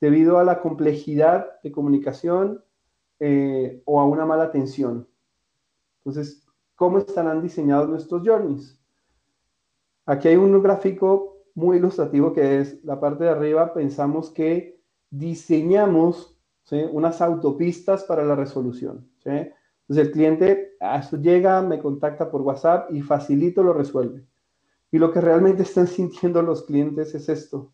Speaker 2: Debido a la complejidad de comunicación eh, o a una mala atención. Entonces, ¿cómo estarán diseñados nuestros journeys? Aquí hay un gráfico muy ilustrativo que es la parte de arriba. Pensamos que diseñamos unas autopistas para la resolución. Entonces el cliente a eso llega, me contacta por WhatsApp y facilito lo resuelve. Y lo que realmente están sintiendo los clientes es esto.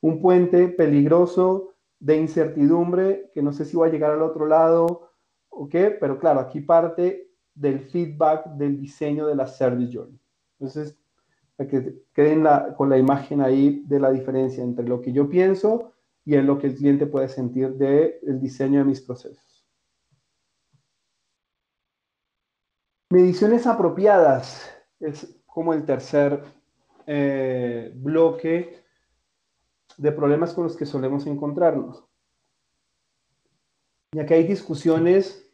Speaker 2: Un puente peligroso de incertidumbre que no sé si va a llegar al otro lado o qué, pero claro, aquí parte del feedback del diseño de la Service Journey. Entonces, para que queden con la imagen ahí de la diferencia entre lo que yo pienso y en lo que el cliente puede sentir del el diseño de mis procesos. Mediciones apropiadas es como el tercer eh, bloque de problemas con los que solemos encontrarnos. Y aquí hay discusiones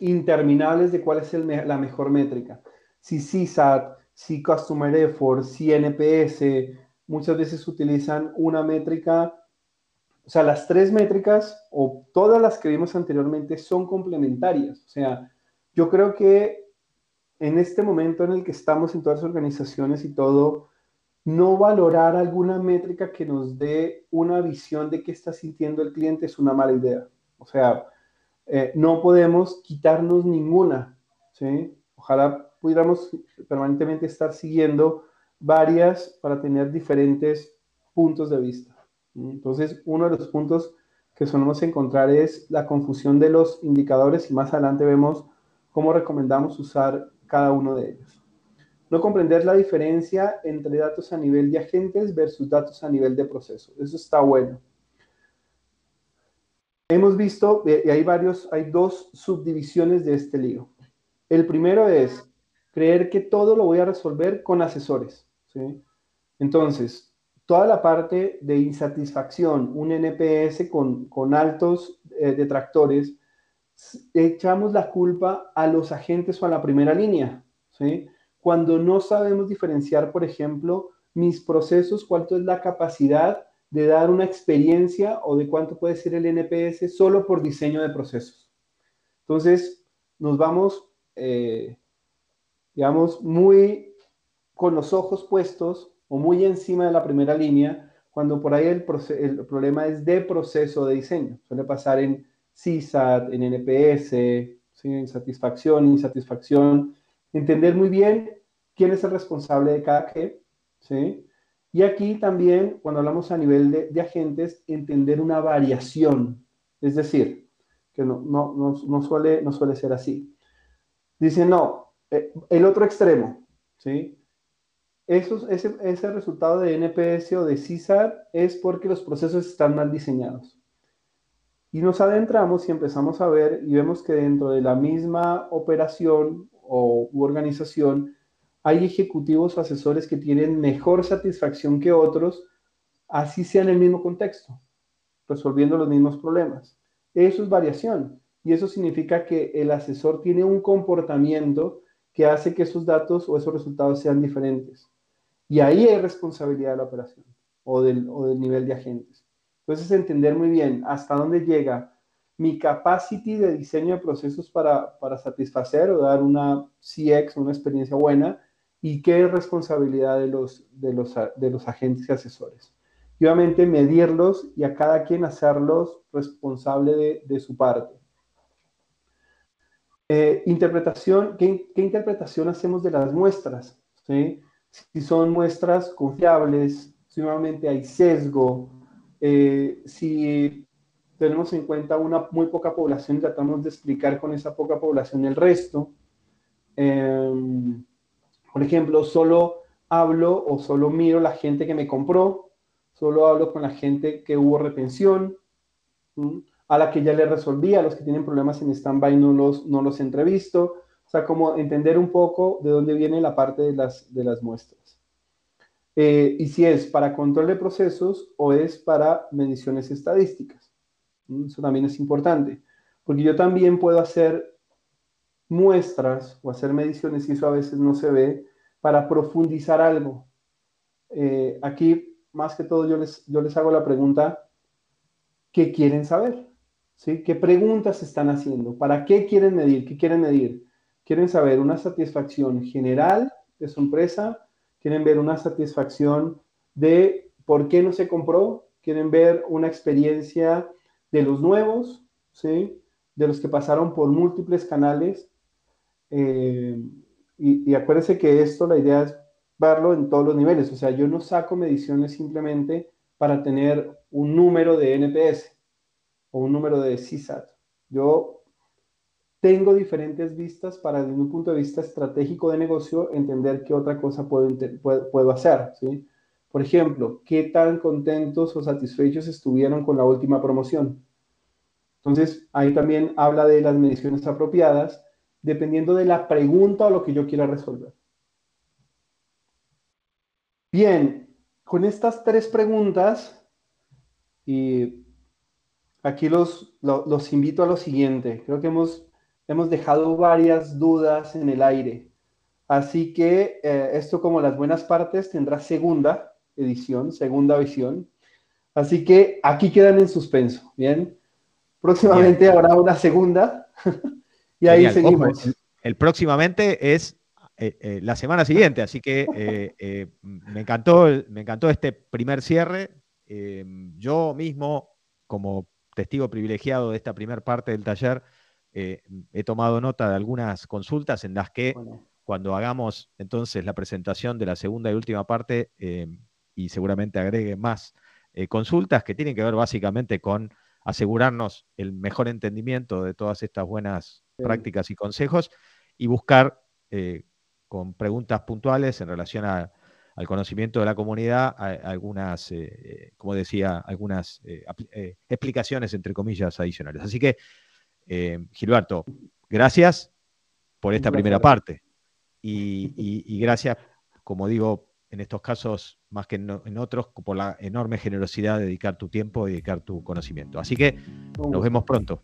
Speaker 2: interminables de cuál es la mejor métrica. Si CSAT, si Customer Effort, si NPS, muchas veces utilizan una métrica o sea, las tres métricas o todas las que vimos anteriormente son complementarias. O sea, yo creo que en este momento en el que estamos en todas las organizaciones y todo, no valorar alguna métrica que nos dé una visión de qué está sintiendo el cliente es una mala idea. O sea, eh, no podemos quitarnos ninguna. ¿sí? Ojalá pudiéramos permanentemente estar siguiendo varias para tener diferentes puntos de vista. Entonces, uno de los puntos que solemos encontrar es la confusión de los indicadores y más adelante vemos cómo recomendamos usar cada uno de ellos. No comprender la diferencia entre datos a nivel de agentes versus datos a nivel de proceso. Eso está bueno. Hemos visto, eh, y hay varios, hay dos subdivisiones de este lío. El primero es creer que todo lo voy a resolver con asesores. ¿sí? Entonces, toda la parte de insatisfacción, un NPS con, altos eh, detractores, echamos la culpa a los agentes o a la primera línea, ¿sí? Cuando no sabemos diferenciar, por ejemplo, mis procesos, cuánto es la capacidad de dar una experiencia o de cuánto puede ser el NPS solo por diseño de procesos. Entonces, nos vamos, eh, digamos, muy con los ojos puestos o muy encima de la primera línea, cuando por ahí el, problema es de proceso de diseño. Suele pasar en CSAT, en NPS, en satisfacción, insatisfacción. Entender muy bien quién es el responsable de cada qué. ¿sí? Y aquí también, cuando hablamos a nivel de, agentes, entender una variación. Es decir, que no, no, suele, no suele ser así. Dicen, no, eh, el otro extremo, ¿sí? ese, ese resultado de NPS o de CISAR es porque los procesos están mal diseñados. Y nos adentramos y empezamos a ver y vemos que dentro de la misma operación o organización hay ejecutivos o asesores que tienen mejor satisfacción que otros, así sea en el mismo contexto, resolviendo los mismos problemas. Eso es variación y eso significa que el asesor tiene un comportamiento que hace que esos datos o esos resultados sean diferentes. Y ahí hay responsabilidad de la operación o del, nivel de agentes. Entonces, entender muy bien hasta dónde llega mi capacity de diseño de procesos para, satisfacer o dar una CX, una experiencia buena, y qué es responsabilidad de los, de los, de los agentes y asesores. Y obviamente medirlos y a cada quien hacerlos responsable de, su parte. Eh, interpretación, ¿qué, ¿qué, interpretación hacemos de las muestras? ¿sí? si son muestras confiables, si nuevamente hay sesgo, eh, si tenemos en cuenta una muy poca población, tratamos de explicar con esa poca población el resto. Em, por ejemplo, solo hablo o solo miro la gente que me compró, solo hablo con la gente que hubo retención, a la que ya le resolví, a los que tienen problemas en stand-by no los, no los entrevisto. O sea, como entender un poco de dónde viene la parte de las, muestras. Eh, y si es para control de procesos o es para mediciones estadísticas. Eso también es importante, porque yo también puedo hacer muestras o hacer mediciones, y eso a veces no se ve, para profundizar algo. Eh, aquí, más que todo, yo les, yo les hago la pregunta, ¿qué quieren saber? ¿Sí? ¿Qué preguntas están haciendo? ¿Para qué quieren medir? ¿Qué quieren medir? ¿Quieren saber una satisfacción general de su empresa? ¿Quieren ver una satisfacción de por qué no se compró? ¿Quieren ver una experiencia de los nuevos? ¿Sí? De los que pasaron por múltiples canales. Eh, y, y acuérdense que esto, la idea es verlo en todos los niveles. O sea, yo no saco mediciones simplemente para tener un número de NPS o un número de CSAT. Yo tengo diferentes vistas para, desde un punto de vista estratégico de negocio, entender qué otra cosa puedo, puedo, hacer. ¿sí? Por ejemplo, qué tan contentos o satisfechos estuvieron con la última promoción. Entonces, ahí también habla de las mediciones apropiadas, dependiendo de la pregunta o lo que yo quiera resolver. Bien, con estas tres preguntas, y aquí los, los, invito a lo siguiente. Creo que hemos, hemos dejado varias dudas en el aire. Así que eh, esto como las buenas partes tendrá segunda edición, segunda visión. Así que aquí quedan en suspenso, ¿bien? Próximamente habrá una segunda y ahí seguimos.
Speaker 1: el, próximamente es eh, eh, la semana siguiente, así que me, encantó, me encantó este primer cierre. yo mismo, como testigo privilegiado de esta primera parte del taller, eh, he tomado nota de algunas consultas en las que cuando hagamos entonces la presentación de la segunda y última parte, eh, y seguramente agregue más eh, consultas que tienen que ver básicamente con asegurarnos el mejor entendimiento de todas estas buenas prácticas y consejos y buscar con preguntas puntuales en relación a al conocimiento de la comunidad algunas, eh, eh, como decía, algunas eh, explicaciones, entre comillas, adicionales. Así que, Gilberto, gracias por esta primera parte. Y, gracias, como digo, en estos casos, más que en, otros, por la enorme generosidad de dedicar tu tiempo y dedicar tu conocimiento. Así que nos vemos pronto.